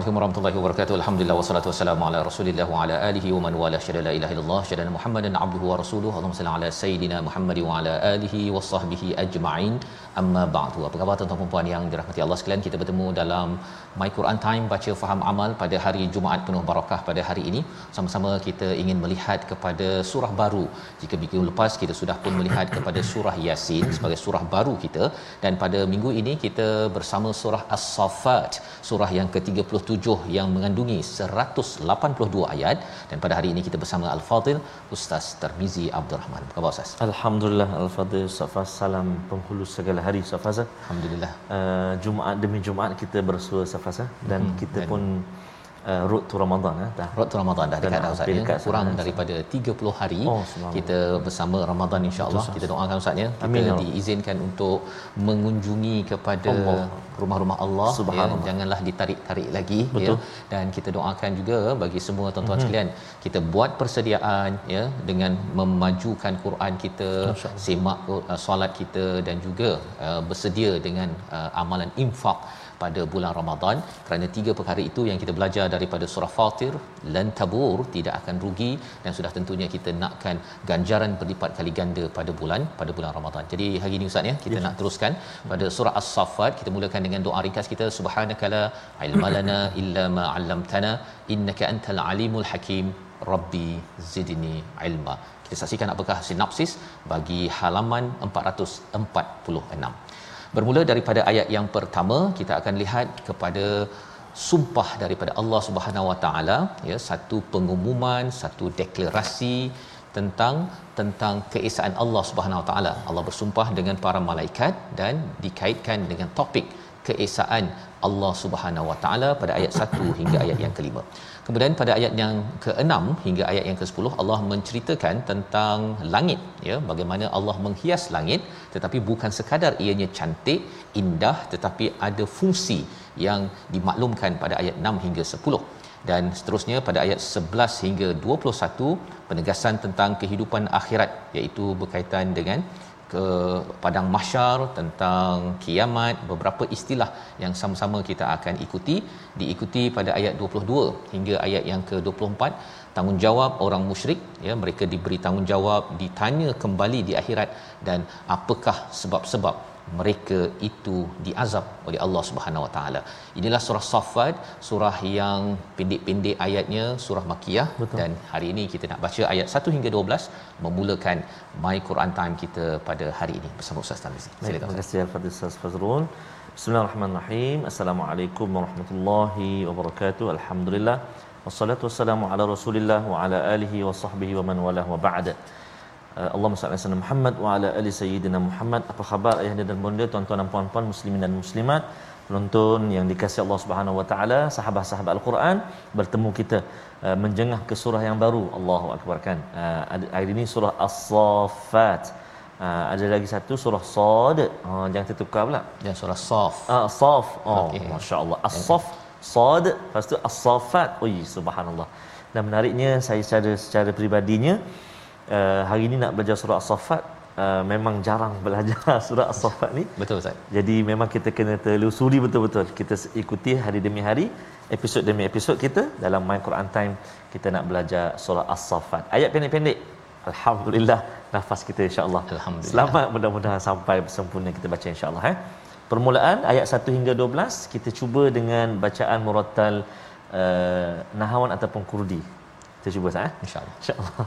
Assalamualaikum warahmatullahi wabarakatuh. Alhamdulillah wassalatu wassalamu ala Rasulillah wa ala alihi wa man wala syada la ilaha illallah syada Muhammadan abduhu wa rasuluhu. Allahumma salli ala sayidina Muhammad wa ala alihi wa sahbihi ajma'in. Amma ba'du. Apa khabar tuan-tuan dan puan yang dirahmati Allah sekalian? Kita bertemu dalam My Quran Time baca faham amal pada hari Jumaat penuh barakah pada hari ini. Sama-sama kita ingin melihat kepada surah baru. Jika minggu lepas kita sudah pun melihat kepada surah Yasin sebagai surah baru kita dan pada minggu ini kita bersama surah As-Saffat, surah yang ke-37 yang mengandungi 182 ayat dan pada hari ini kita bersama Al-Fadil Ustaz Tarmizi Abdul Rahman. Apa khabar Ustaz? Alhamdulillah Al-Fadhil Safaz salam penghulu segala hari Safaz Alhamdulillah. uh, Jumaat demi Jumaat kita bersua Safaz dan Mhm. kita Dan- pun uh, road to Ramadan eh, dah. Rot Ramadan dah dekat dah Ustaz ya. Kurang sana. daripada 30 hari Oh, kita bersama Ramadan insya-Allah. Betul, Kita doakan Ustaz ya. Kita Amin, ya Allah. diizinkan untuk mengunjungi kepada Allah. rumah-rumah Allah ya. Janganlah ditarik-tarik lagi Betul. ya. Dan kita doakan juga bagi semua tuan-tuan Mhm. sekalian, kita buat persediaan ya dengan memajukan Quran kita, semak uh, solat kita dan juga uh, bersedia dengan uh, amalan infak pada bulan Ramadan kerana tiga perkara itu yang kita belajar daripada surah Fatir lan tabur tidak akan rugi dan sudah tentunya kita nakkan ganjaran berlipat kali ganda pada bulan pada bulan Ramadan. Jadi hari ini ustaz ya kita Ya. nak teruskan pada surah As-Saffat kita mulakan dengan doa ringkas kita subhanakala ilmalana illa ma 'allamtana innaka antal alimul hakim rabbi zidni ilma. Kita saksikan apakah sinopsis bagi halaman 446. Bermula daripada ayat yang pertama, kita akan lihat kepada sumpah daripada Allah Subhanahu Wa Taala, ya, satu pengumuman, satu deklarasi tentang tentang keesaan Allah Subhanahu Wa Taala. Allah bersumpah dengan para malaikat dan dikaitkan dengan topik keesaan Allah Subhanahu Wa Taala pada ayat 1 hingga ayat yang kelima. Kemudian pada ayat yang ke-6 hingga ayat yang ke-10 Allah menceritakan tentang langit ya bagaimana Allah menghias langit tetapi bukan sekadar ianya cantik indah tetapi ada fungsi yang dimaklumkan pada ayat 6 hingga 10 dan seterusnya pada ayat 11 hingga 21 penegasan tentang kehidupan akhirat iaitu berkaitan dengan ke padang mahsyar tentang kiamat beberapa istilah yang sama-sama kita akan ikuti. Diikuti pada ayat 22 hingga ayat yang ke-24 tanggungjawab orang musyrik ya mereka diberi tanggungjawab ditanya kembali di akhirat dan apakah sebab-sebab mereka itu diazab oleh Allah Subhanahu Wa Taala. Inilah surah Saffat, surah yang pendek-pendek ayatnya, surah Makkiyah Betul. dan hari ini kita nak baca ayat 1 hingga 12 memulakan My Quran Time kita pada hari ini bersama Ustaz Tarmizi. Silakan terima kasih Al-Fadhil Ustaz Fazrul. Bismillahirrahmanirrahim. Assalamualaikum warahmatullahi wabarakatuh. Alhamdulillah. Wassalatu wassalamu ala Rasulillah wa ala alihi wa sahbihi wa man walah wa ba'd. Uh, Allahumma salli ala sayyidina Muhammad wa ala ali sayyidina Muhammad. Apa khabar ayah dan bunda, tuan-tuan dan puan-puan muslimin dan muslimat, penonton yang dikasihi Allah Subhanahu wa taala, sahabat-sahabat Al-Quran, bertemu kita uh, menjengah ke surah yang baru. Allahu akbar kan. Uh, ada- hari ini surah As-Saffat. Uh, ada lagi satu surah Sad. Uh, jangan tertukar pula. Dan surah Saf. Ah, Saf. Oh, okay. masya-Allah. As-Saf, Sad, lepas tu As-Saffat. Oi, subhanallah. Dan menariknya saya secara secara peribadinya uh, hari ini nak belajar surah As-Saffat uh, memang jarang belajar surah As-Saffat ni. Betul Ustaz. Jadi memang kita kena telusuri betul-betul. Kita ikuti hari demi hari, episod demi episod kita dalam My Quran Time kita nak belajar surah As-Saffat. Ayat pendek-pendek. Alhamdulillah nafas kita insya-Allah. Alhamdulillah. Selamat mudah-mudahan sampai sempurna kita baca insya-Allah eh. Permulaan ayat 1 hingga 12 kita cuba dengan bacaan murattal uh, nahawan ataupun kurdi. Kita cuba sah eh. Insya-Allah. Insya-Allah.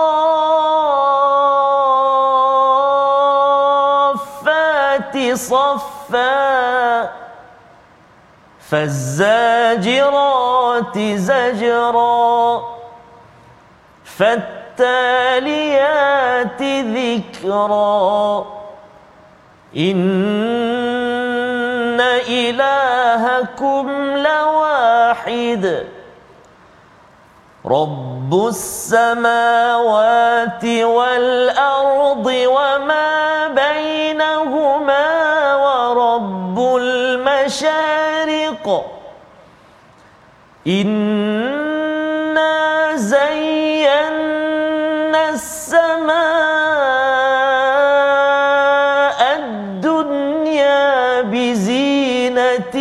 فالزاجرات زجرا فالتاليات ذكرا. إن إلهكم لواحد رب السماوات والأرض وما بينهما ورب المشارق إنا زينا السماء الدنيا بزينة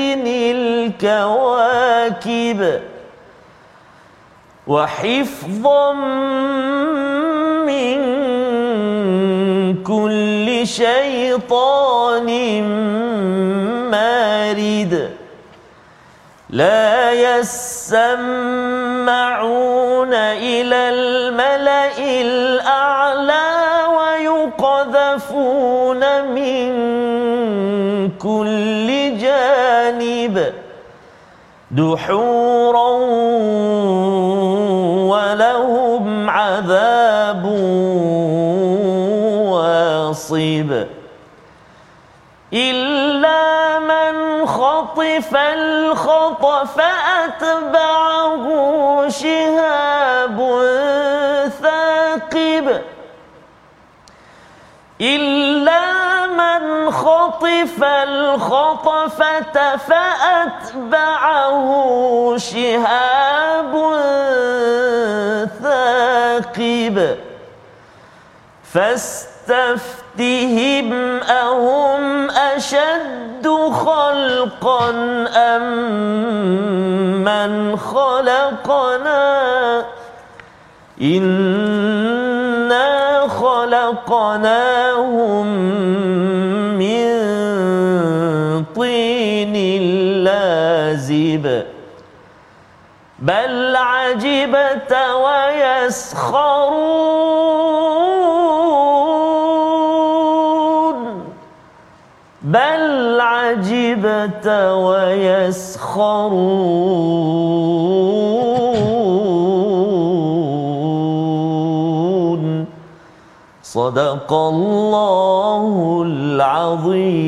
الكواكب وحفظا من كل شيطان مارد لا يسمعون إلى الملأ الأعلى ويقذفون من كل جانب دحورا ولهم عذاب واصب إلا خطف الخطف فأتبعه شهاب ثاقب. إلا من خطف الخطفة فأتبعه شهاب ثاقب. فاستفتهم أهم أشد خلقا أم من خلقنا؟ إنا خلقناهم من طين لازب. بل عجبت ويسخرون. عجبت ويسخرون. صدق الله العظيم.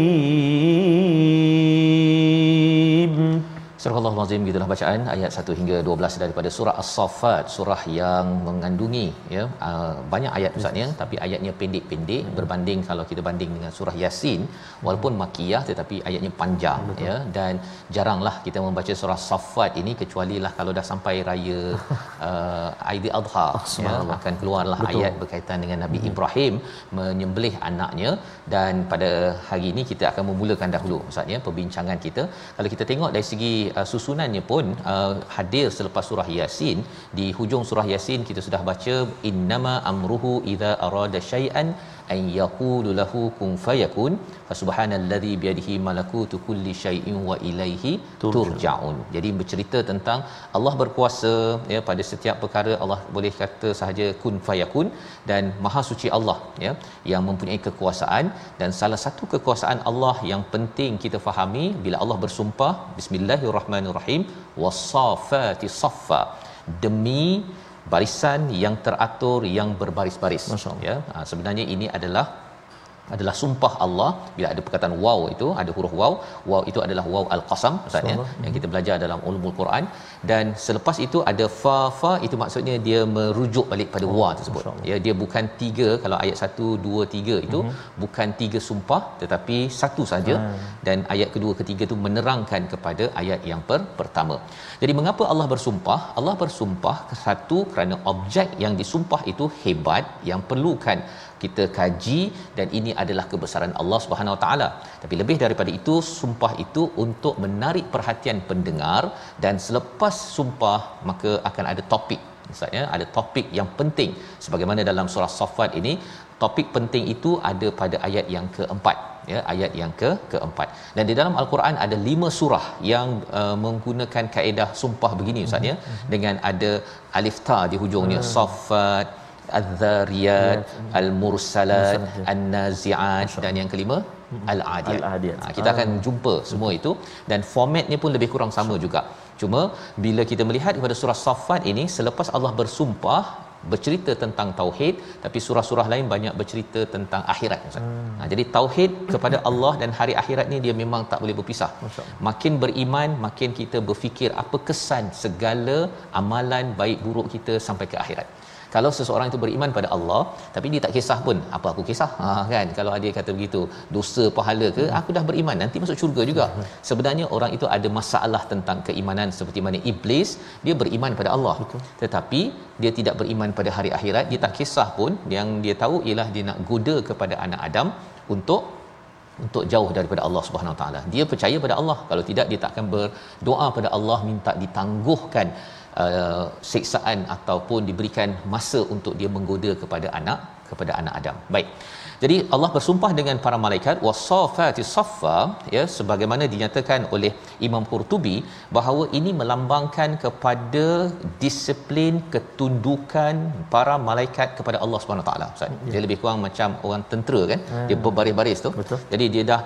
Surah Allah Azim gitulah bacaan ayat 1 hingga 12 daripada surah As-Saffat surah yang mengandungi ya uh, banyak ayat ustaz ya tapi ayatnya pendek-pendek hmm. berbanding kalau kita banding dengan surah Yasin walaupun makiyah tetapi ayatnya panjang Betul. ya dan jaranglah kita membaca surah Saffat ini kecuali lah kalau dah sampai raya uh, Aidil Adha oh, ya akan keluarlah Betul. ayat berkaitan dengan Nabi hmm. Ibrahim menyembelih anaknya dan pada hari ini kita akan memulakan dahulu ustaz ya perbincangan kita kalau kita tengok dari segi uh, susunannya pun uh, hadir selepas surah yasin. Di hujung surah yasin kita sudah baca innama amruhu idza arada syai'an an yaqulu lahu kun fayakun fa subhanallazi biyadihi malakutu kulli syai'in wa ilaihi turja'un. Jadi bercerita tentang Allah berkuasa ya pada setiap perkara Allah boleh kata sahaja kun fayakun dan maha suci Allah ya yang mempunyai kekuasaan. Dan salah satu kekuasaan Allah yang penting kita fahami bila Allah bersumpah bismillahirrahmanirrahim wasafati saffa demi barisan yang teratur yang berbaris-baris. Ya. Ha, sebenarnya ini adalah adalah sumpah Allah. Bila ada perkataan waw itu ada huruf waw waw itu adalah waw al-qasam maksudnya yang kita belajar dalam ulumul Quran. Dan selepas itu ada fa fa itu maksudnya dia merujuk balik pada wa tersebut. Ya dia bukan tiga kalau ayat 1 2 3 itu uh-huh. bukan tiga sumpah tetapi satu saja. Uh. dan ayat kedua ketiga itu menerangkan kepada ayat yang per- pertama. Jadi mengapa Allah bersumpah? Allah bersumpah satu kerana objek yang disumpah itu hebat yang perlukan kita kaji dan ini adalah kebesaran Allah Subhanahu Wa Taala. Tapi lebih daripada itu, sumpah itu untuk menarik perhatian pendengar dan selepas sumpah maka akan ada topik. Misalnya ada topik yang penting sebagaimana dalam surah Saffat ini topik penting itu ada pada ayat yang keempat ya ayat yang ke keempat dan di dalam al-Quran ada lima surah yang uh, menggunakan kaedah sumpah begini ustaz ya mm-hmm. dengan ada alif ta di hujungnya mm. saffat al-dhariyat al-mursalat an-nazi'at dan yang kelima al-adiyat. al-adiyat. Ha, kita akan jumpa semua itu dan formatnya pun lebih kurang sama juga. Cuma bila kita melihat kepada surah Saffat ini selepas Allah bersumpah bercerita tentang tauhid tapi surah-surah lain banyak bercerita tentang akhirat Ustaz. Hmm. Ha, jadi tauhid kepada Allah dan hari akhirat ni dia memang tak boleh berpisah. Makin beriman makin kita berfikir apa kesan segala amalan baik buruk kita sampai ke akhirat kalau seseorang itu beriman pada Allah tapi dia tak kisah pun apa aku kisah? Ha kan? Kalau dia kata begitu dosa pahala ke? Aku dah beriman nanti masuk syurga juga. Sebenarnya orang itu ada masalah tentang keimanan seperti mana iblis dia beriman pada Allah. Betul. tetapi dia tidak beriman pada hari akhirat dia tak kisah pun. Yang dia tahu ialah dia nak goda kepada anak Adam untuk untuk jauh daripada Allah Subhanahu taala. Dia percaya pada Allah. Kalau tidak dia tak akan berdoa pada Allah minta ditangguhkan uh, siksaan ataupun diberikan masa untuk dia menggoda kepada anak kepada anak Adam. Baik. Jadi Allah bersumpah dengan para malaikat wasafati saffa ya sebagaimana dinyatakan oleh Imam Qurtubi bahawa ini melambangkan kepada disiplin ketundukan para malaikat kepada Allah Subhanahu taala. Dia ya. lebih kurang macam orang tentera kan. Hmm. Dia berbaris-baris tu. Betul. Jadi dia dah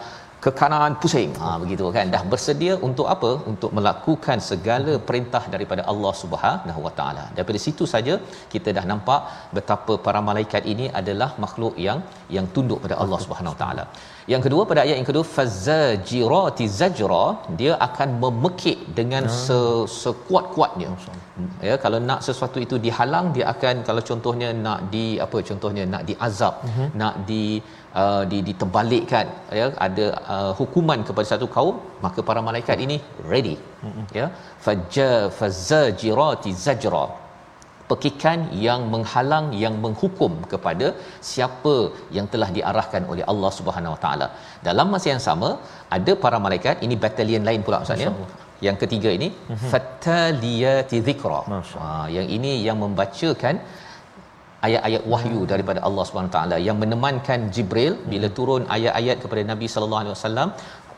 ke kanan pusing. Ha begitu kan? Dah bersedia untuk apa? Untuk melakukan segala perintah daripada Allah Subhanahu Wa Taala. Daripada situ saja kita dah nampak betapa para malaikat ini adalah makhluk yang yang tunduk pada Allah Subhanahu Wa Taala. Yang kedua pada ayat yang kedua fazajirati zajra dia akan memekik dengan hmm. se, sekuat-kuatnya. Ya kalau nak sesuatu itu dihalang dia akan kalau contohnya nak di apa contohnya nak diazab hmm. nak di uh, di diterbalikkan ya ada uh, hukuman kepada satu kaum maka para malaikat ini ready ya fajja fazajirati zajra pekikan yang menghalang yang menghukum kepada siapa yang telah diarahkan oleh Allah Subhanahu Wa Taala. Dalam masa yang sama ada para malaikat ini batalion lain pula maksudnya. Yang ketiga ini mm-hmm. fattaliyati dzikra. Ha yang ini yang membacakan ayat-ayat wahyu daripada Allah Subhanahu taala yang menemankan Jibril bila turun ayat-ayat kepada Nabi sallallahu alaihi wasallam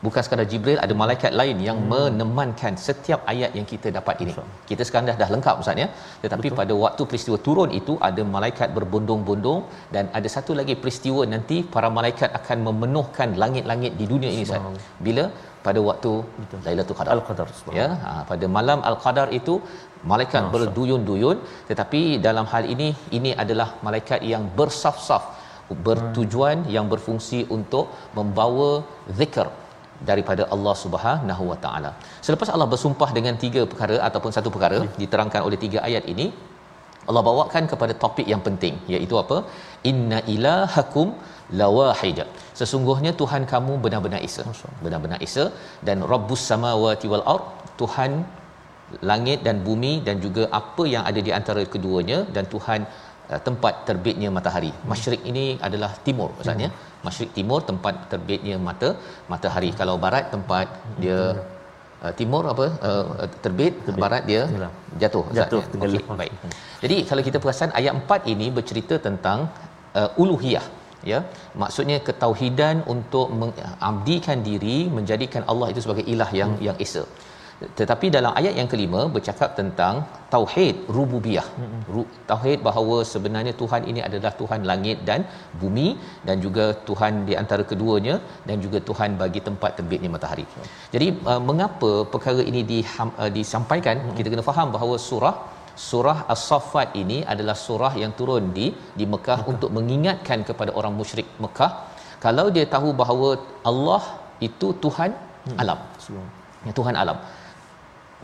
bukan sekadar Jibril ada malaikat lain yang hmm. menemankan setiap ayat yang kita dapat ini. Betul. Kita sekarang dah dah lengkap ustaz ya. Tetapi Betul. pada waktu peristiwa turun itu ada malaikat berbondong-bondong dan ada satu lagi peristiwa nanti para malaikat akan memenuhkan langit-langit di dunia ini ustaz. Bila pada waktu Betul. Lailatul Qadar. Al-Qadar. Ya, ha, pada malam Al-Qadar itu malaikat Masa. berduyun-duyun tetapi dalam hal ini ini adalah malaikat yang bersaf-saf bertujuan hmm. yang berfungsi untuk membawa zikr daripada Allah Subhanahu Wa Taala. Selepas Allah bersumpah dengan tiga perkara ataupun satu perkara ya. diterangkan oleh tiga ayat ini, Allah bawakan kepada topik yang penting iaitu apa? Inna ilahakum lawahid. Sesungguhnya Tuhan kamu benar-benar Esa. Benar-benar Esa dan Rabbus samawati wal ard, Tuhan langit dan bumi dan juga apa yang ada di antara keduanya dan Tuhan uh, tempat terbitnya matahari. Masyrik ini adalah timur maksudnya. Hmm. Masyrik timur tempat terbitnya mata matahari. Kalau barat tempat dia uh, timur apa uh, terbit, terbit. barat dia Yalah. jatuh jatuh okay, baik. Jadi kalau kita perasan ayat 4 ini bercerita tentang uh, uluhiyah ya? Maksudnya ketauhidan untuk mengabdikan diri menjadikan Allah itu sebagai ilah yang hmm. yang esa tetapi dalam ayat yang kelima bercakap tentang tauhid rububiyah mm-hmm. tauhid bahawa sebenarnya Tuhan ini adalah Tuhan langit dan bumi dan juga Tuhan di antara keduanya dan juga Tuhan bagi tempat terbitnya matahari jadi uh, mengapa perkara ini di, uh, disampaikan mm-hmm. kita kena faham bahawa surah surah as-saffat ini adalah surah yang turun di di Mekah, Mekah. untuk mengingatkan kepada orang musyrik Mekah kalau dia tahu bahawa Allah itu Tuhan hmm. alam ya, Tuhan alam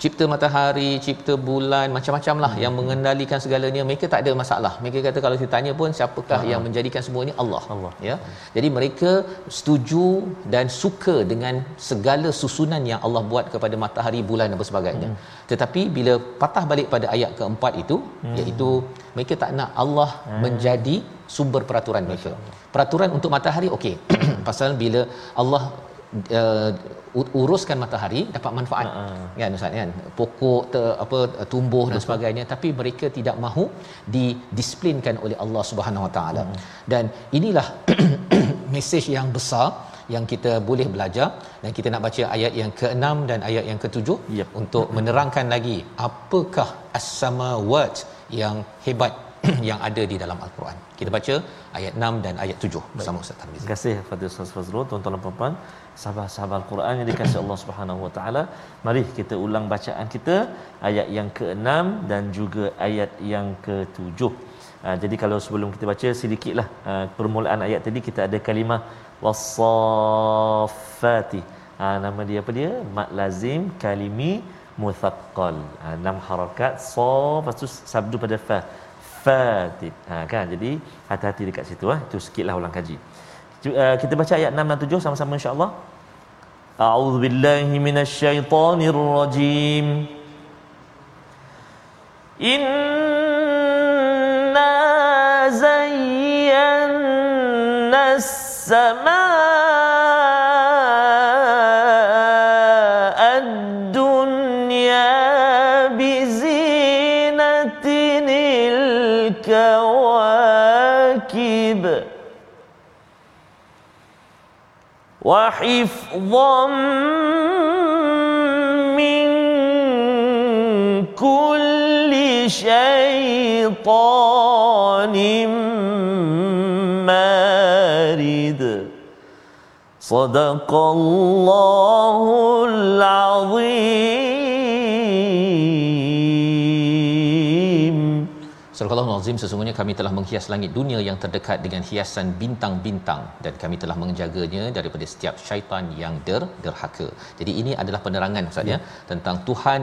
cipta matahari, cipta bulan, macam-macam lah hmm. yang mengendalikan segalanya. Mereka tak ada masalah. Mereka kata kalau ditanya pun siapakah hmm. yang menjadikan semua ini? Allah. Allah. Ya. Jadi mereka setuju dan suka dengan segala susunan yang Allah buat kepada matahari, bulan dan sebagainya. Hmm. Tetapi bila patah balik pada ayat keempat itu, hmm. iaitu mereka tak nak Allah hmm. menjadi sumber peraturan mereka. Peraturan untuk matahari okey. Pasal bila Allah uh, uruskan matahari dapat manfaat uh-huh. kan ustaz kan pokok ter, apa tumbuh dan sebagainya tapi mereka tidak mahu didisiplinkan oleh Allah Subhanahu Wa Taala uh-huh. dan inilah mesej yang besar yang kita boleh belajar dan kita nak baca ayat yang ke-6 dan ayat yang ke-7 yep. untuk menerangkan lagi apakah as-samawat yang hebat yang ada di dalam al-Quran. Kita baca ayat 6 dan ayat 7 bersama Ustaz Tarmizi. Terima kasih Fadil Ustaz Fazrul, tuan-tuan dan puan-puan sahabat-sahabat Al-Quran yang dikasihi Allah Subhanahu Wa Taala. Mari kita ulang bacaan kita ayat yang ke-6 dan juga ayat yang ke-7. Uh, jadi kalau sebelum kita baca sedikitlah uh, permulaan ayat tadi kita ada kalimah wasaffati. Uh, nama dia apa dia? Mat lazim kalimi muthaqqal. Uh, enam harakat sa lepas tu sabdu pada fa. Fatid. Ha, kan? Jadi hati-hati dekat situ. Eh. Itu sikitlah ulang kaji. Uh, kita baca ayat 6 dan 7 sama-sama insya-Allah. A'udzu billahi minasyaitonir rajim. Inna zayyana as-samaa وحفظا من كل شيطان مارد. صدق الله العظيم. Surah Al-Azim sesungguhnya kami telah menghias langit dunia yang terdekat dengan hiasan bintang-bintang dan kami telah menjaganya daripada setiap syaitan yang der derhaka. Jadi ini adalah penerangan Ustaz ya, ya tentang Tuhan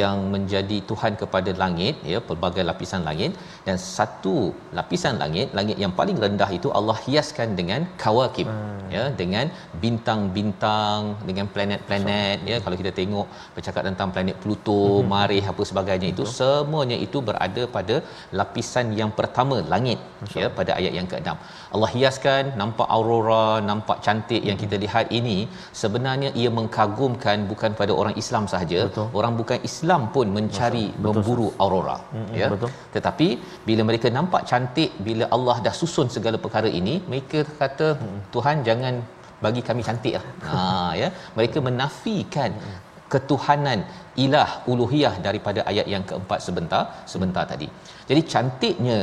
yang menjadi Tuhan kepada langit ya pelbagai lapisan langit dan satu lapisan langit langit yang paling rendah itu Allah hiaskan dengan kawakib hmm. ya dengan bintang-bintang dengan planet-planet so, ya kalau kita tengok bercakap tentang planet Pluto, hmm. Marikh apa sebagainya Betul. itu semuanya itu berada pada lapisan yang pertama langit Masya ya pada ayat yang ke-6. Allah hiaskan nampak aurora, nampak cantik yang kita lihat ini sebenarnya ia mengkagumkan bukan pada orang Islam sahaja. Betul. Orang bukan Islam pun mencari Betul. memburu aurora mm-hmm. ya. Betul. Tetapi bila mereka nampak cantik bila Allah dah susun segala perkara ini, mereka kata Tuhan jangan bagi kami cantik lah. ha ya. Mereka menafikan ketuhanan ilah uluhiyah daripada ayat yang keempat sebentar sebentar tadi. Jadi cantiknya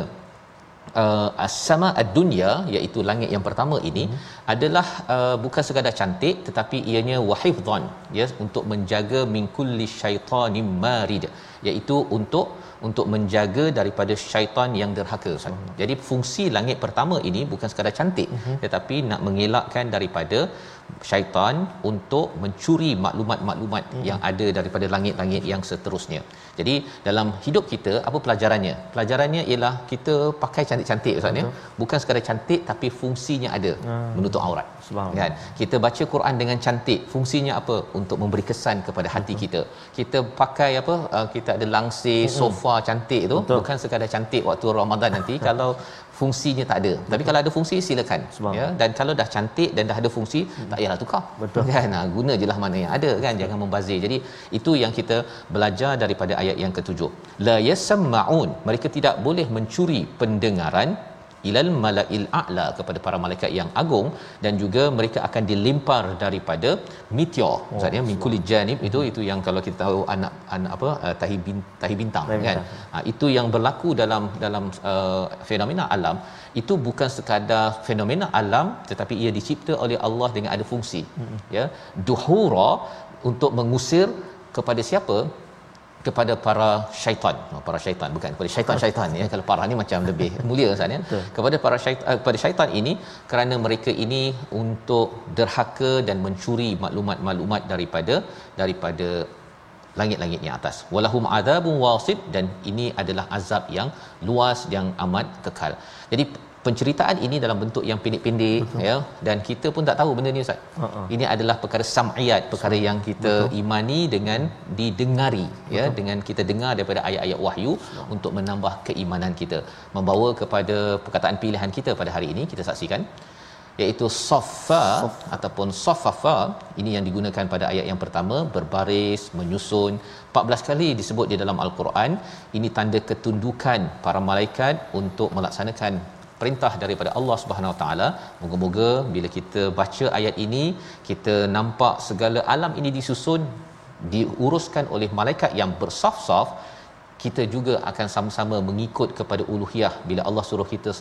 uh, as-sama ad-dunya iaitu langit yang pertama ini hmm. adalah uh, bukan sekadar cantik tetapi ianya wahifdhan ya untuk menjaga min kulli syaitanim marid iaitu untuk untuk menjaga daripada syaitan yang derhaka Ustaz. Hmm. Jadi fungsi langit pertama ini bukan sekadar cantik hmm. tetapi nak mengelakkan daripada syaitan untuk mencuri maklumat-maklumat hmm. yang ada daripada langit-langit yang seterusnya. Jadi dalam hidup kita apa pelajarannya? Pelajarannya ialah kita pakai cantik-cantik Ustaz ya. Bukan sekadar cantik tapi fungsinya ada hmm. menutup aurat. Kan? Kita baca Quran dengan cantik, fungsinya apa? Untuk memberi kesan kepada hati hmm. kita. Kita pakai apa? Uh, kita ada langsir, sofa cantik tu Betul. bukan sekadar cantik waktu Ramadan nanti kalau fungsinya tak ada. Betul. Tapi kalau ada fungsi silakan. Ya dan kalau dah cantik dan dah ada fungsi hmm. tak payahlah tukar. Betul. Kan nah, guna jelah mana yang ada kan jangan membazir. Jadi itu yang kita belajar daripada ayat yang ketujuh. La yasma'un. Mereka tidak boleh mencuri pendengaran ilal malail a'la kepada para malaikat yang agung dan juga mereka akan dilimpar daripada meteor. Oh, mingkuli janib itu itu yang kalau kita tahu anak anak apa uh, tahi bin, tahi bintang tahi kan. Uh, itu yang berlaku dalam dalam uh, fenomena alam. Itu bukan sekadar fenomena alam tetapi ia dicipta oleh Allah dengan ada fungsi hmm. ya. Duhura untuk mengusir kepada siapa kepada para syaitan. Oh, para syaitan bukan. Kepada syaitan-syaitan ya. Kalau para ni macam lebih mulia Ustaz ya. Kepada para syaitan uh, kepada syaitan ini kerana mereka ini untuk derhaka dan mencuri maklumat-maklumat daripada daripada langit-langit yang atas. Walahum adzabun wasid dan ini adalah azab yang luas yang amat kekal. Jadi penceritaan ini dalam bentuk yang pendek-pendek ya dan kita pun tak tahu benda ni ustaz. Uh-uh. Ini adalah perkara sam'iyat, perkara yang kita Betul. imani dengan didengari ya, Betul. ya dengan kita dengar daripada ayat-ayat wahyu Betul. untuk menambah keimanan kita. Membawa kepada perkataan pilihan kita pada hari ini kita saksikan iaitu saffa Sof. ataupun safafa ini yang digunakan pada ayat yang pertama berbaris menyusun 14 kali disebut di dalam al-Quran ini tanda ketundukan para malaikat untuk melaksanakan perintah daripada Allah Subhanahu Wa Taala. Moga-moga bila kita baca ayat ini, kita nampak segala alam ini disusun diuruskan oleh malaikat yang bersaf-saf kita juga akan sama-sama mengikut kepada uluhiyah. Bila Allah suruh kita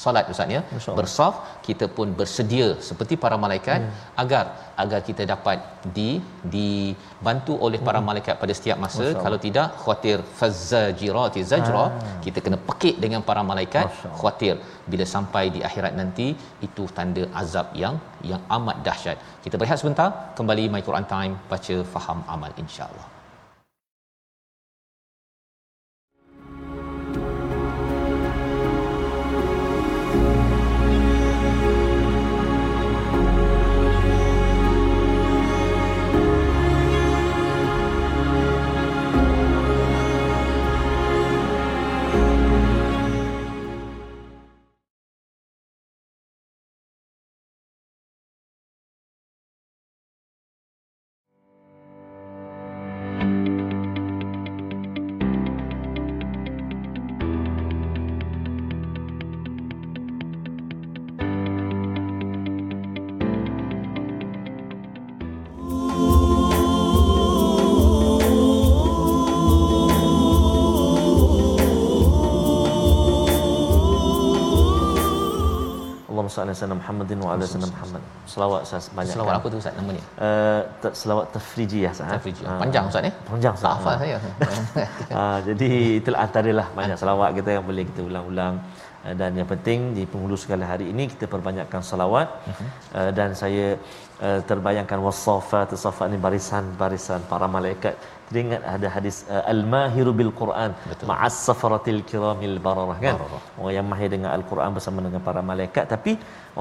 solat ustaz ya bersaf kita pun bersedia seperti para malaikat hmm. agar agar kita dapat di dibantu oleh para hmm. malaikat pada setiap masa. Kalau tidak khawatir fazzajirati zajra ah. kita kena pekik dengan para malaikat khawatir. Bila sampai di akhirat nanti itu tanda azab yang yang amat dahsyat. Kita berehat sebentar kembali my Quran time baca faham amal insyaallah salli ala Muhammadin wa ala sayyidina Muhammad. Selawat Ustaz banyak. Selawat kan? apa tu Ustaz namanya? Uh, selawat tafriji ya Ustaz. Uh, panjang Ustaz ni? Panjang Ustaz. hafal saya. uh, jadi itulah antaralah banyak selawat kita yang boleh kita ulang-ulang dan yang penting di penghulu segala hari ini kita perbanyakkan selawat uh-huh. uh, dan saya uh, terbayangkan wasafat safat ni barisan-barisan para malaikat teringat ada hadis uh, al-mahiru bil Quran ma'as safaratil kiramil bararah kan? Bararah. orang yang mahir dengan al-Quran bersama dengan para malaikat tapi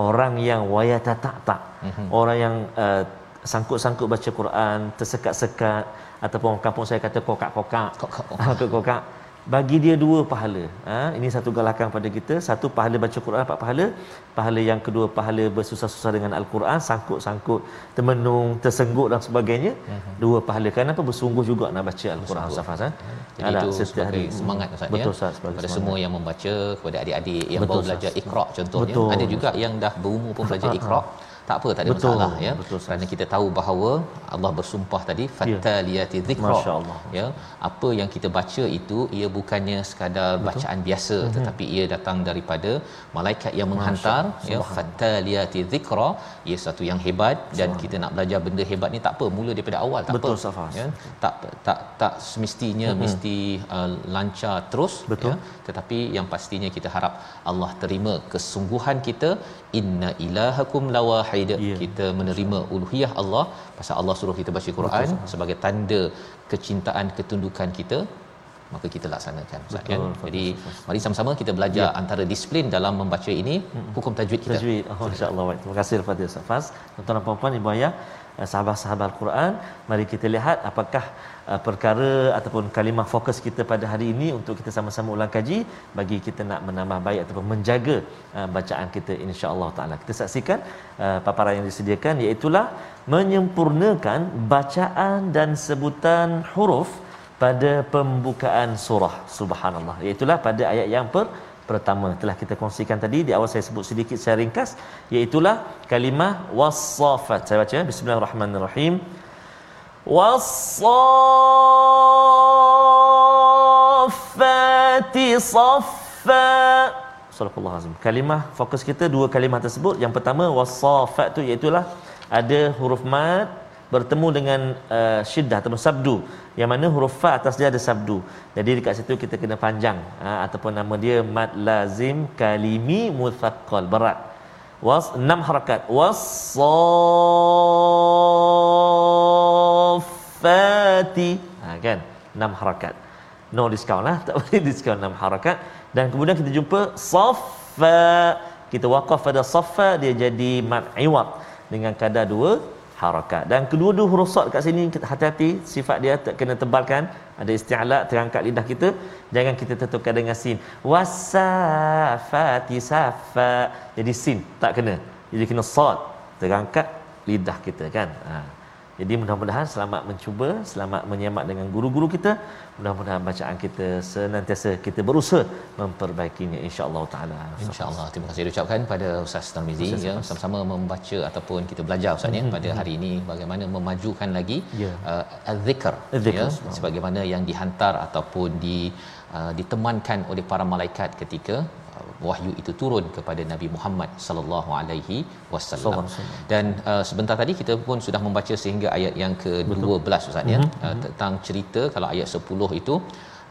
orang yang wayata tak tak uh-huh. orang yang uh, sangkut-sangkut baca Quran tersekat-sekat ataupun kampung saya kata kokak-kokak. Kokak-kokak bagi dia dua pahala. Ha, ini satu galakan pada kita. Satu pahala baca Quran, empat pahala. Pahala yang kedua, pahala bersusah-susah dengan Al-Quran, sangkut-sangkut, termenung, tersenggut dan sebagainya. Uh-huh. Dua pahala. Kenapa bersungguh juga nak baca Al-Quran, Safas? Ha? Jadi Ada, itu sebagai hari. semangat Ustaz Betul, ya. Kepada semua yang membaca, kepada adik-adik yang Betul, baru belajar Iqra' contohnya. Betul. Ada juga yang dah berumur pun belajar Iqra' tak apa tak ada betul, masalah ya betul, kerana kita tahu bahawa Allah bersumpah tadi ya. fataliyati dhikra ya apa yang kita baca itu ia bukannya sekadar betul. bacaan biasa mm-hmm. tetapi ia datang daripada malaikat yang menghantar ya fataliyati dhikra ia satu yang hebat dan kita nak belajar benda hebat ni tak apa mula daripada awal tak betul, apa Safas. ya tak tak tak semestinya mm-hmm. mesti uh, lancar terus betul. ya tetapi yang pastinya kita harap Allah terima kesungguhan kita inna ilahakum lawahid yeah. kita menerima uluhiyah Allah pasal Allah suruh kita baca Quran Betul. sebagai tanda kecintaan ketundukan kita maka kita laksanakan Ustaz kan? Jadi mari sama-sama kita belajar ya. antara disiplin dalam membaca ini hukum tajwid kita. Tajwid. Oh insyaallah. Baik terima kasih kepada Ustaz Faz tuan-tuan dan puan-puan ibu ayah eh, sahabat-sahabat Al-Quran mari kita lihat apakah uh, perkara ataupun kalimah fokus kita pada hari ini untuk kita sama-sama ulang kaji bagi kita nak menambah baik ataupun menjaga uh, bacaan kita insya-Allah taala. Kita saksikan uh, paparan yang disediakan iaitu menyempurnakan bacaan dan sebutan huruf pada pembukaan surah. Subhanallah. Iaitu pada ayat yang per pertama. Telah kita kongsikan tadi di awal saya sebut sedikit saya ringkas. Iaitu kalimah wasafat saya baca bismillahirrahmanirrahim والصافات صفا صدق الله العظيم كلمه فوكس kita dua kalimah tersebut. Yang pertama wasafat tu iaitu ada huruf mad bertemu dengan uh, syiddah atau sabdu. Yang mana huruf fa atas dia ada sabdu. Jadi dekat situ kita kena panjang. Ha, ataupun nama dia mad lazim kalimi muthaqqal berat. Was enam harakat. Wasaf wasaffati ha, kan? Enam harakat. No discount lah. Tak boleh discount enam harakat. Dan kemudian kita jumpa saffa. Kita waqaf pada saffa dia jadi mad iwad dengan kadar dua harakat. Dan kedua-dua huruf sad kat sini hati-hati sifat dia tak kena tebalkan. Ada isti'la terangkat lidah kita. Jangan kita tetupkan dengan sin. Wasafati safa jadi sin tak kena. Jadi kena sad terangkat lidah kita kan? Ha. Jadi mudah-mudahan selamat mencuba, selamat menyemak dengan guru-guru kita. Mudah-mudahan bacaan kita senantiasa kita berusaha memperbaikinya insya-Allah taala. Insya-Allah. Terima kasih diucapkan pada Ustaz Tarmizi ya sama-sama membaca ataupun kita belajar Ustaz ya hmm, pada hari ini bagaimana memajukan lagi ya. uh, az-zikr ya sebagaimana yang dihantar ataupun di uh, ditemankan oleh para malaikat ketika wahyu itu turun kepada Nabi Muhammad sallallahu alaihi wasallam. Dan uh, sebentar tadi kita pun sudah membaca sehingga ayat yang ke-12 Ustaz ya. Mm-hmm. uh, tentang cerita kalau ayat 10 itu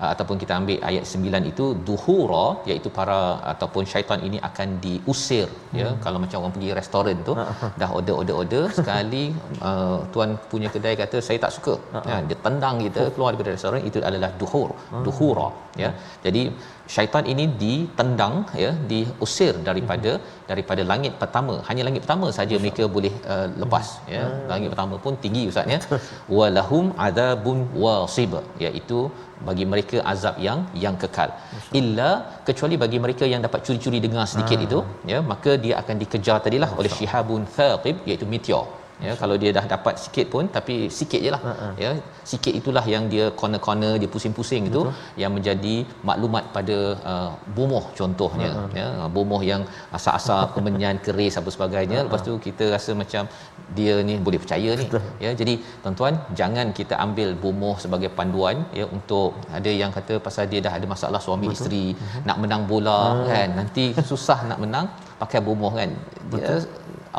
uh, ataupun kita ambil ayat 9 itu duhura iaitu para ataupun syaitan ini akan diusir hmm. ya kalau macam orang pergi restoran tu dah order order order sekali uh, tuan punya kedai kata saya tak suka. Ya dia tendang kita keluar daripada restoran itu adalah duhur duhura ya. Jadi syaitan ini ditendang ya diusir daripada hmm. daripada langit pertama hanya langit pertama saja mereka boleh uh, lepas ya hmm. langit pertama pun tinggi ustaz ya walahum adzabun wasib iaitu bagi mereka azab yang yang kekal illa kecuali bagi mereka yang dapat curi-curi dengar sedikit hmm. itu ya maka dia akan dikejar tadilah oleh syihabun thaqib iaitu meteor ya kalau dia dah dapat sikit pun tapi sikit jelah uh-huh. ya sikit itulah yang dia corner-corner dia pusing-pusing itu Betul. yang menjadi maklumat pada uh, bomoh contohnya uh-huh. ya bomoh yang asal-asal kemenyan keris apa sebagainya uh-huh. lepas tu kita rasa macam dia ni boleh percaya ni Betul. ya jadi tuan-tuan jangan kita ambil bomoh sebagai panduan ya untuk ada yang kata pasal dia dah ada masalah suami Betul. isteri uh-huh. nak menang bola uh-huh. kan nanti susah nak menang pakai bomoh kan dia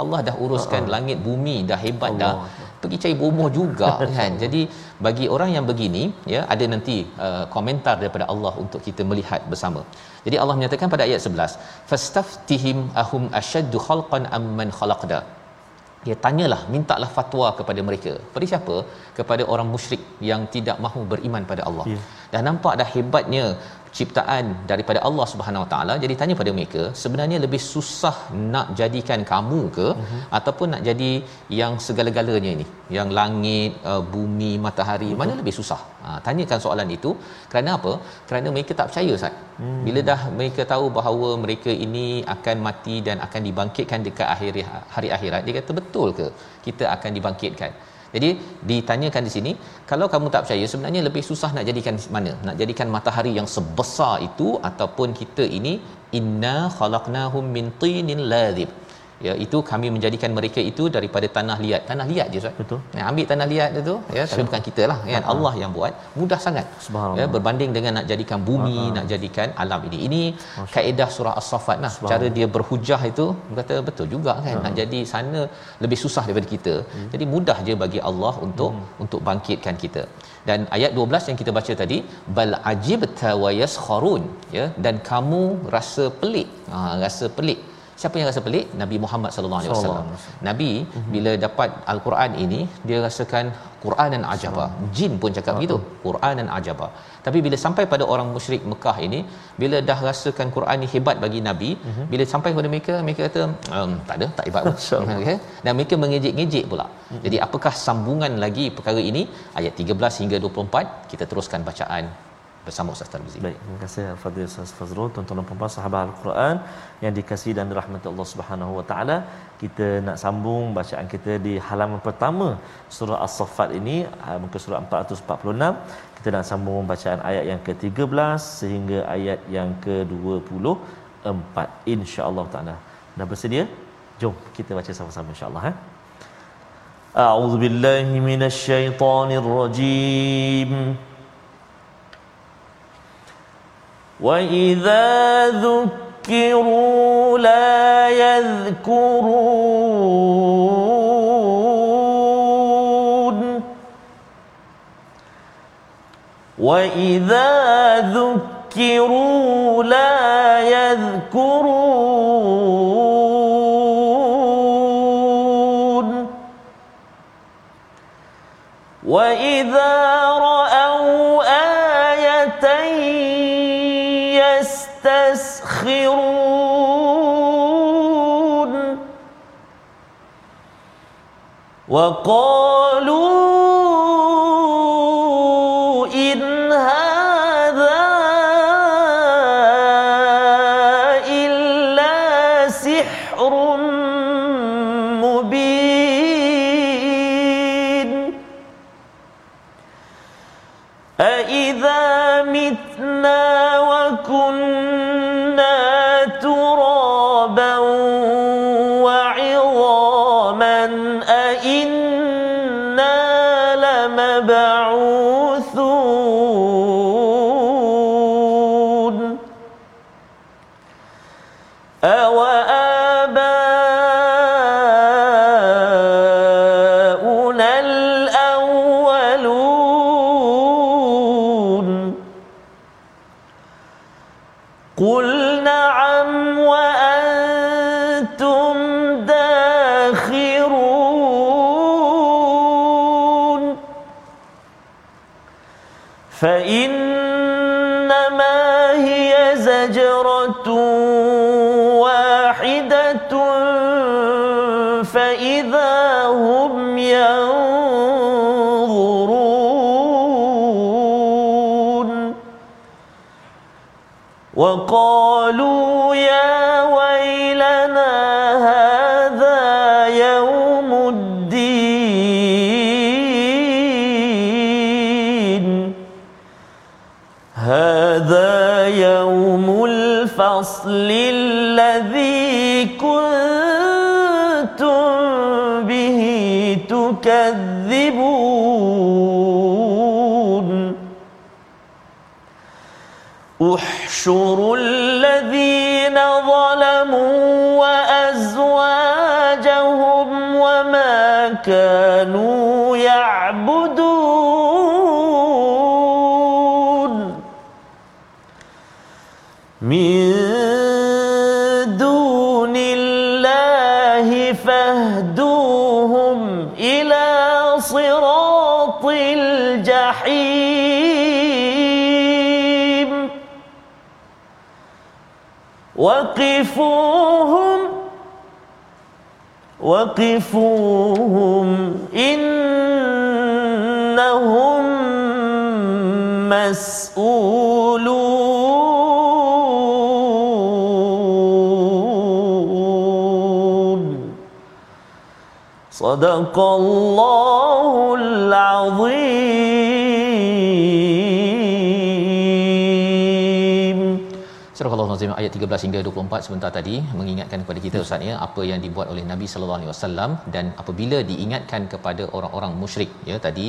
Allah dah uruskan uh-huh. langit bumi dah hebat Allah. dah pergi cari bomoh juga kan? Jadi bagi orang yang begini ya ada nanti uh, komentar daripada Allah untuk kita melihat bersama. Jadi Allah menyatakan pada ayat 11 fastaftihim ahum ashaddu khalqan amman khalaqda dia tanyalah mintalah fatwa kepada mereka. Pada siapa? Kepada orang musyrik yang tidak mahu beriman pada Allah. Yeah. dah nampak dah hebatnya ciptaan daripada Allah Subhanahu Wa Taala jadi tanya pada mereka sebenarnya lebih susah nak jadikan kamu ke uh-huh. ataupun nak jadi yang segala-galanya ini yang langit uh, bumi matahari uh-huh. mana lebih susah ha, tanyakan soalan itu kerana apa kerana mereka tak percaya Ustaz hmm. bila dah mereka tahu bahawa mereka ini akan mati dan akan dibangkitkan dekat akhir hari akhirat dia kata betul ke kita akan dibangkitkan jadi ditanyakan di sini, kalau kamu tak percaya sebenarnya lebih susah nak jadikan mana? Nak jadikan matahari yang sebesar itu ataupun kita ini inna khalaqnahum min tinin ladhib ya itu kami menjadikan mereka itu daripada tanah liat. Tanah liat je Ustaz. Betul. Ya, ambil tanah liat itu ya tapi bukan kita lah kan. Allah yang buat. Mudah sangat. Ya berbanding dengan nak jadikan bumi uh-huh. nak jadikan alam ini. Ini kaedah surah as-saffat lah. Cara dia berhujah itu kata betul juga kan uh-huh. nak jadi sana lebih susah daripada kita. Uh-huh. jadi mudah je bagi Allah untuk uh-huh. untuk bangkitkan kita. Dan ayat 12 yang kita baca tadi bal ajibta wa yaskharun ya dan kamu rasa pelik. Ha, rasa pelik Siapa yang rasa pelik? Nabi Muhammad sallallahu alaihi wasallam. Nabi mm-hmm. bila dapat al-Quran ini dia rasakan Quran dan ajaba. Jin pun cakap begitu, Quran dan ajaba. Tapi bila sampai pada orang musyrik Mekah ini, bila dah rasakan Quran ni hebat bagi Nabi, mm-hmm. bila sampai kepada mereka, mereka kata, ehm, tak ada, tak hebat pun. okay? Dan mereka mengejek-ngejek pula. Mm-hmm. Jadi apakah sambungan lagi perkara ini? Ayat 13 hingga 24, kita teruskan bacaan bersama Ustaz Tarmizi. Baik, terima kasih Fadil Ustaz Fazrul, tuan-tuan dan puan sahabat Al-Quran yang dikasihi dan dirahmati Allah Subhanahu Wa Taala. Kita nak sambung bacaan kita di halaman pertama surah As-Saffat ini, ah, muka surah 446. Kita nak sambung bacaan ayat yang ke-13 sehingga ayat yang ke-24 insya-Allah Taala. Dah bersedia? Jom kita baca sama-sama insya-Allah eh. أعوذ بالله من الشيطان الرجيم وإذا ذكروا لا يذكرون وإذا ذكروا لا يذكرون وإذا رأوا يستسخرون وقالوا الفصل الذي كنتم به تكذبون احشروا الذين ظلموا وازواجهم وما كانوا وقفوهم وقفوهم إنهم مسؤولون. صدق الله العظيم. Al-Nazim ayat 13 hingga 24 sebentar tadi mengingatkan kepada kita Ustaz ya apa yang dibuat oleh Nabi sallallahu alaihi wasallam dan apabila diingatkan kepada orang-orang musyrik ya tadi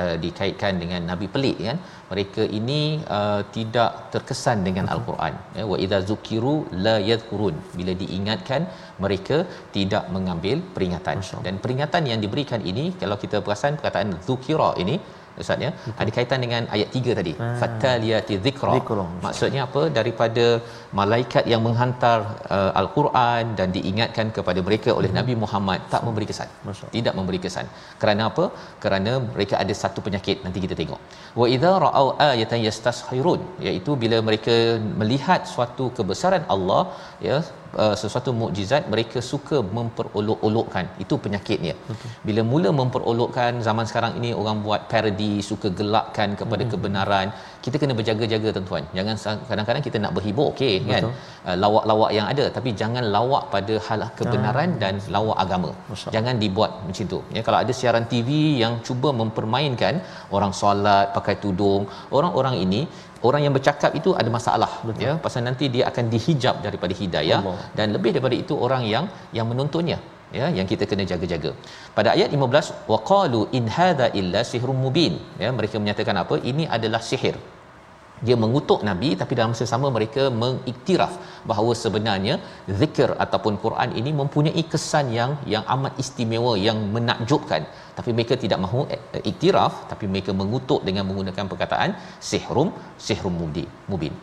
uh, dikaitkan dengan nabi pelik kan mereka ini uh, tidak terkesan dengan al-Quran ya. Wa idza zukiru la yadhkurun. Bila diingatkan mereka tidak mengambil peringatan. Dan peringatan yang diberikan ini kalau kita perasan perkataan zukira ini Ustaz ya. Ada kaitan dengan ayat 3 tadi. Ah. fataliyati Dhikra. maksudnya apa? Daripada malaikat yang menghantar uh, al-Quran dan diingatkan kepada mereka oleh Nabi Muhammad tak memberi kesan. Masya Allah. tidak memberi kesan. Kerana apa? Kerana mereka ada satu penyakit. Nanti kita tengok. Wa idza ra'au ayatan yastashirun iaitu bila mereka melihat suatu kebesaran Allah ya uh, sesuatu mukjizat mereka suka memperolok-olokkan. Itu penyakitnya. Bila mula memperolokkan zaman sekarang ini orang buat parody suka gelakkan kepada Hmm. kebenaran kita kena berjaga-jaga tuan-tuan. Jangan kadang-kadang kita nak berhibur okey kan? Uh, lawak-lawak yang ada tapi jangan lawak pada hal kebenaran dan lawak agama. Allah. jangan dibuat macam tu. Ya kalau ada siaran TV yang cuba mempermainkan orang solat pakai tudung orang-orang ini orang yang bercakap itu ada masalah Betul. ya pasal nanti dia akan dihijab daripada hidayah Allah. dan lebih daripada itu orang yang yang menontonnya ya yang kita kena jaga-jaga. Pada ayat 15 waqalu in hadza illa sihrun mubin ya mereka menyatakan apa ini adalah sihir. Dia mengutuk nabi tapi dalam masa sama mereka mengiktiraf bahawa sebenarnya zikir ataupun Quran ini mempunyai kesan yang yang amat istimewa yang menakjubkan. Tapi mereka tidak mahu eh, iktiraf tapi mereka mengutuk dengan menggunakan perkataan sihrum sihrum mubin mubin.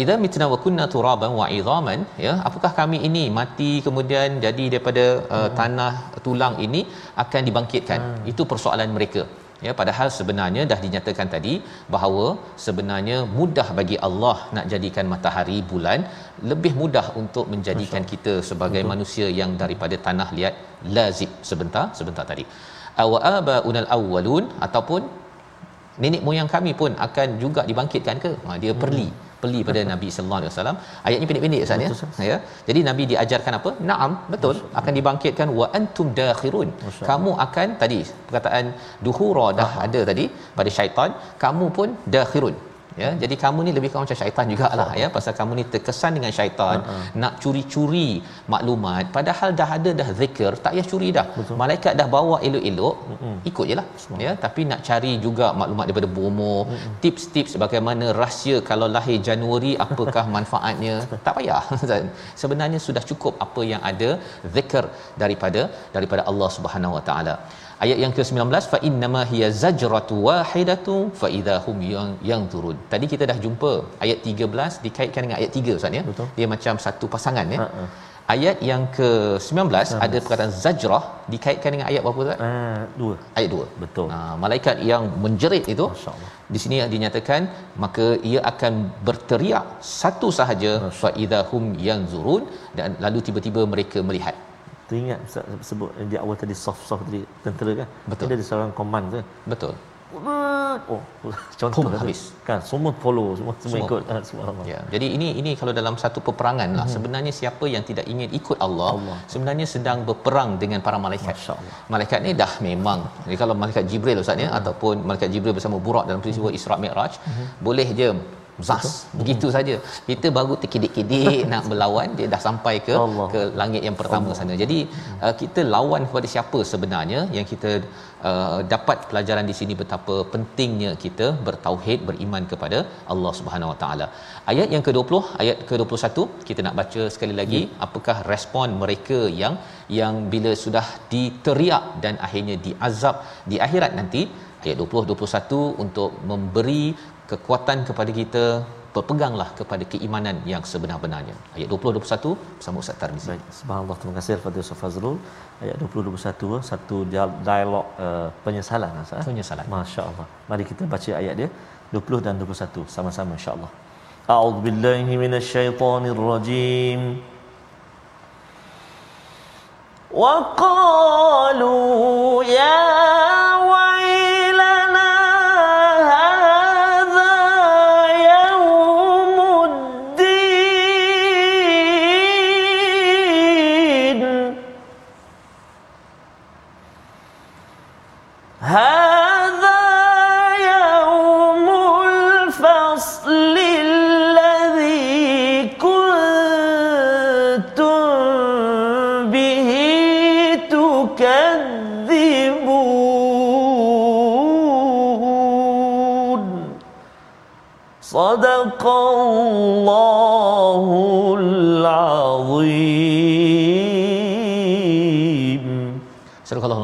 Idza mitna wa kunna turaban wa idhaman ya apakah kami ini mati kemudian jadi daripada uh, tanah tulang ini akan dibangkitkan? Hmm. itu persoalan mereka ya padahal sebenarnya dah dinyatakan tadi bahawa sebenarnya mudah bagi Allah nak jadikan matahari bulan lebih mudah untuk menjadikan Masya. kita sebagai Betul. manusia yang daripada tanah liat lazib sebentar sebentar tadi awa aba unal awwalun ataupun nenek moyang kami pun akan juga dibangkitkan ke ha, dia perli beli pada Nabi sallallahu alaihi wasallam. Ayatnya pendek-pendek Ustaz ya. Ya. Jadi Nabi diajarkan apa? Naam, betul. Akan dibangkitkan wa antum dakhirun. Kamu akan tadi perkataan duhura dah Aha. ada tadi pada syaitan, kamu pun dakhirun ya jadi kamu ni lebih kurang macam syaitan jugalah ya pasal kamu ni terkesan dengan syaitan uh-huh. nak curi-curi maklumat padahal dah ada dah zikir tak payah curi dah Betul. malaikat dah bawa elok-elok uh-huh. ikut jelah ya tapi nak cari juga maklumat daripada bomo uh-huh. tips-tips bagaimana rahsia kalau lahir Januari apakah manfaatnya tak payah sebenarnya sudah cukup apa yang ada zikir daripada daripada Allah Subhanahu Wa Taala ayat yang ke-19 fa innama hiya zajratu wahidatu fa idahum yang yang turun tadi kita dah jumpa ayat 13 dikaitkan dengan ayat 3 ustaz ya? Betul. dia macam satu pasangan ya? Uh-uh. ayat yang ke-19 uh-huh. ada perkataan zajrah dikaitkan dengan ayat berapa ustaz? Uh, dua. Ayat 2 betul. Ha, malaikat yang menjerit itu di sini dinyatakan maka ia akan berteriak satu sahaja fa idahum yang zurun dan lalu tiba-tiba mereka melihat teringat sebut di awal tadi soft soft tadi tentera kan betul dia ada seorang command tu betul oh contoh Pum, habis kan semua follow semua semua, semua. ikut subhanallah ya jadi ini ini kalau dalam satu peperangan lah hmm. sebenarnya siapa yang tidak ingin ikut Allah, Allah. sebenarnya sedang berperang dengan para malaikat malaikat ni dah memang jadi kalau malaikat jibril ustaz ya hmm. ataupun malaikat jibril bersama burak dalam peristiwa hmm. Isra Mi'raj hmm. boleh je zas Betul. begitu hmm. saja kita baru terkidik-kidik nak berlawan dia dah sampai ke Allah. ke langit yang pertama Allah. sana jadi hmm. uh, kita lawan kepada siapa sebenarnya yang kita uh, dapat pelajaran di sini betapa pentingnya kita bertauhid beriman kepada Allah Subhanahu Wa Taala ayat yang ke-20 ayat ke-21 kita nak baca sekali lagi hmm. apakah respon mereka yang yang bila sudah diteriak dan akhirnya diazab di akhirat nanti ayat 20 21 untuk memberi kekuatan kepada kita berpeganglah kepada keimanan yang sebenar-benarnya. Ayat 20 21 bersama Ustaz Tarmizi. Baik, subhanallah terima kasih kepada Ustaz Fazrul. Ayat 20 21 satu dialog uh, penyesalan Ustaz. Penyesalan. Masya-Allah. Mari kita baca ayat dia 20 dan 21 sama-sama insya-Allah. A'udzubillahi minasyaitonirrajim. Wa qalu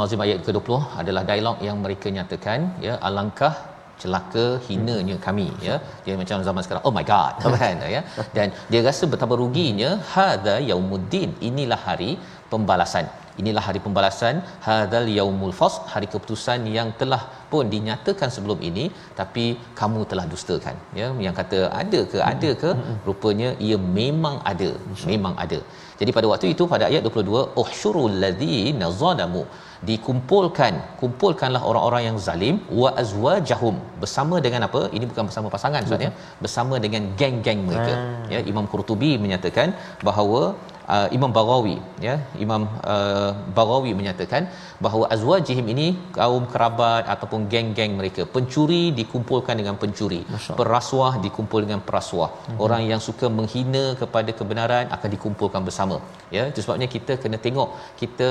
Al-Azim ayat ke-20 adalah dialog yang mereka nyatakan ya alangkah celaka hinanya kami ya. Dia macam zaman sekarang oh my god kan ya. Dan dia rasa betapa ruginya hadza yaumuddin inilah hari pembalasan. Inilah hari pembalasan hadzal yaumul fasl hari keputusan yang telah pun dinyatakan sebelum ini tapi kamu telah dustakan ya. Yang kata ada ke ada ke rupanya ia memang ada memang ada. Jadi pada waktu itu pada ayat 22 uhsyurul ladzina zalamu dikumpulkan. Kumpulkanlah orang-orang yang zalim. Wa azwajahum. Bersama dengan apa? Ini bukan bersama pasangan maksudnya bersama dengan geng-geng mereka. Ha. ya Imam Qurtubi menyatakan bahawa uh, Imam Baghawi ya Imam uh, Baghawi menyatakan bahawa azwajihim ini kaum kerabat ataupun geng-geng mereka pencuri dikumpulkan dengan pencuri perasuah dikumpul dengan perasuah mm-hmm. orang yang suka menghina kepada kebenaran akan dikumpulkan bersama ya itu sebabnya kita kena tengok kita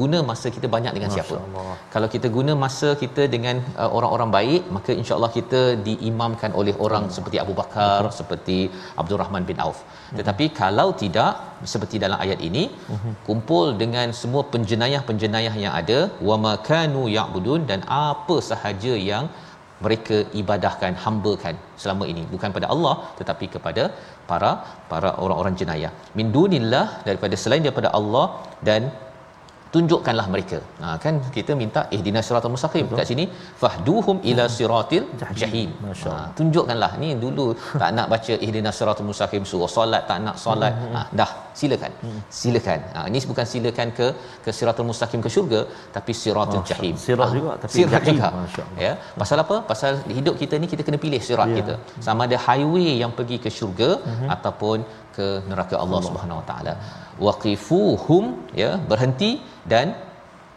guna masa kita banyak dengan Masya siapa Allah. kalau kita guna masa kita dengan uh, orang-orang baik maka insyaallah kita diimamkan oleh orang hmm. seperti Abu Bakar hmm. seperti Abdul Rahman bin Auf hmm. tetapi kalau tidak seperti dalam ayat ini hmm. kumpul dengan semua penjenayah-penjenayah yang ada wa makanu ya'budun dan apa sahaja yang mereka ibadahkan hambakan selama ini bukan pada Allah tetapi kepada para para orang-orang jenayah min dunillah daripada selain daripada Allah dan tunjukkanlah mereka. Ha kan kita minta ihdinas siratal mustaqim kat sini fahduhum ila siratil jahim. Ha tunjukkanlah ni dulu tak nak baca ihdinas siratal mustaqim suruh solat tak nak solat. Ha dah silakan. Silakan. Ha ini bukan silakan ke ke siratal mustaqim ke syurga tapi siratul jahim. Sirat juga tapi sirat juga. Ya. Pasal apa? Pasal hidup kita ni kita kena pilih sirat ya. kita. Sama ada highway yang pergi ke syurga ataupun ke neraka Allah, Allah. Subhanahu Wa Taala. Waqifuhum ya berhenti dan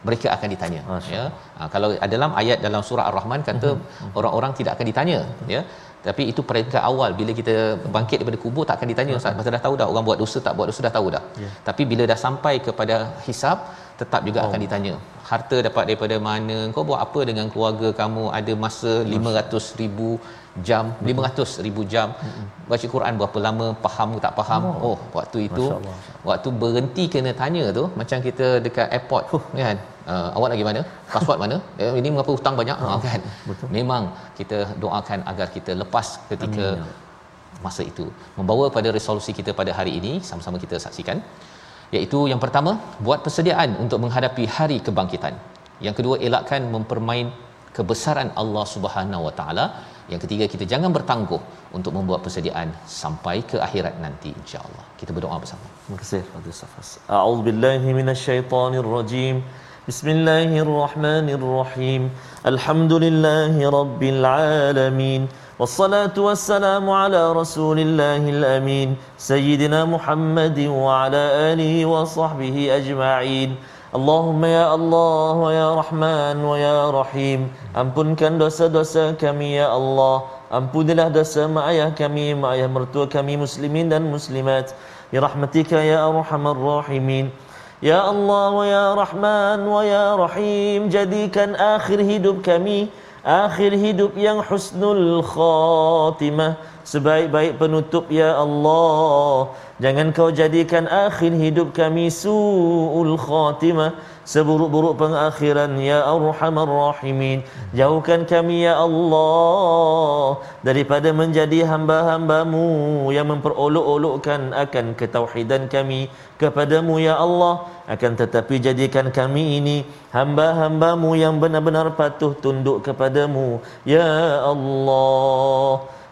mereka akan ditanya Masya. ya ha, kalau dalam ayat dalam surah ar-rahman kata uh-huh. orang-orang tidak akan ditanya ya tapi itu peringkat awal bila kita bangkit daripada kubur tak akan ditanya ustaz pasal dah tahu dah orang buat dosa tak buat dosa dah tahu dah yeah. tapi bila dah sampai kepada hisab tetap juga oh. akan ditanya harta dapat daripada mana kau buat apa dengan keluarga kamu ada masa 500 ribu jam Betul. 500 ribu jam. Mm-hmm. baca Quran berapa lama faham ke tak faham? Oh, oh waktu itu waktu berhenti kena tanya tu macam kita dekat airport huh. kan? Uh, awak lagi mana? Password mana? Eh, ini mengapa hutang banyak? Oh, kan? Betul. memang kita doakan agar kita lepas ketika Amin. Masa itu. Membawa pada resolusi kita pada hari ini sama-sama kita saksikan. Iaitu yang pertama buat persediaan untuk menghadapi hari kebangkitan. Yang kedua elakkan mempermain kebesaran Allah Subhanahu Wa Taala yang ketiga kita jangan bertangguh untuk membuat persediaan sampai ke akhirat nanti insya-Allah. Kita berdoa bersama. Terima kasih Fadil Safas. A'udzubillahi minasyaitonirrajim. Bismillahirrahmanirrahim. Alhamdulillahi rabbil alamin. والصلاة والسلام على رسول الله الأمين سيدنا محمد وعلى آله وصحبه أجمعين اللهم يا الله ويا رحمن ويا رحيم ampunkan dosa-dosa kami ya Allah ampunilah dosa mak ayah kami mak ayah mertua kami muslimin dan muslimat ya rahmatika ya arhamar rahimin ya Allah wa ya Rahman wa ya Rahim jadikan akhir hidup kami akhir hidup yang husnul khatimah sebaik-baik penutup ya Allah. Jangan kau jadikan akhir hidup kami su'ul khatimah Seburuk-buruk pengakhiran Ya Arhamar Rahimin. Jauhkan kami Ya Allah Daripada menjadi hamba-hambamu Yang memperolok-olokkan akan ketauhidan kami Kepadamu Ya Allah. Akan tetapi jadikan kami ini Hamba-hambamu yang benar-benar patuh tunduk kepadamu Ya Allah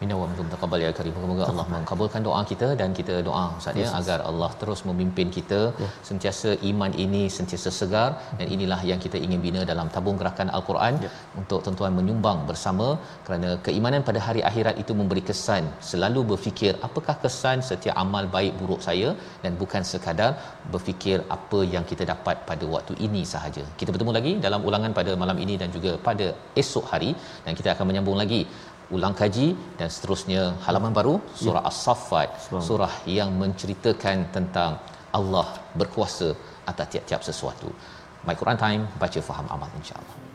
Minna wa minkum taqabbal ya karim. Semoga Allah mengabulkan doa kita dan kita doa Ustaz ya agar Allah terus memimpin kita yes. sentiasa iman ini sentiasa segar dan inilah yang kita ingin bina dalam tabung gerakan Al-Quran yes. untuk tuan-tuan menyumbang bersama kerana keimanan pada hari akhirat itu memberi kesan selalu berfikir apakah kesan setiap amal baik buruk saya dan bukan sekadar berfikir apa yang kita dapat pada waktu ini sahaja. Kita bertemu lagi dalam ulangan pada malam ini dan juga pada esok hari dan kita akan menyambung lagi ulang kaji dan seterusnya halaman baru surah ya. as-saffat surah. yang menceritakan tentang Allah berkuasa atas tiap-tiap sesuatu. My Quran time baca faham amal insyaallah